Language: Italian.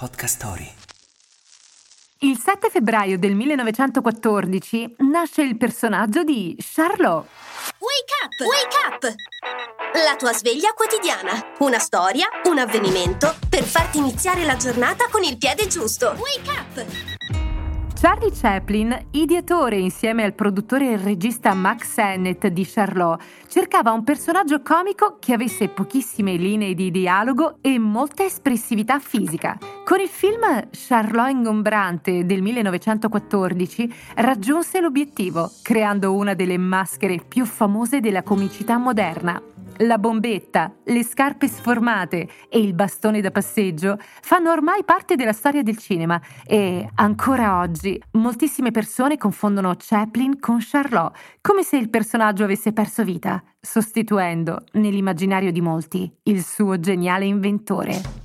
Podcast Story. Il 7 febbraio del 1914 nasce il personaggio di Charlot. Wake up! Wake up! La tua sveglia quotidiana. Una storia, un avvenimento per farti iniziare la giornata con il piede giusto. Wake up! Charlie Chaplin, ideatore insieme al produttore e regista Max Sennett di Charlot, cercava un personaggio comico che avesse pochissime linee di dialogo e molta espressività fisica. Con il film Charlot ingombrante del 1914 raggiunse l'obiettivo, creando una delle maschere più famose della comicità moderna. La bombetta, le scarpe sformate e il bastone da passeggio fanno ormai parte della storia del cinema e ancora oggi moltissime persone confondono Chaplin con Charlot, come se il personaggio avesse perso vita, sostituendo nell'immaginario di molti il suo geniale inventore.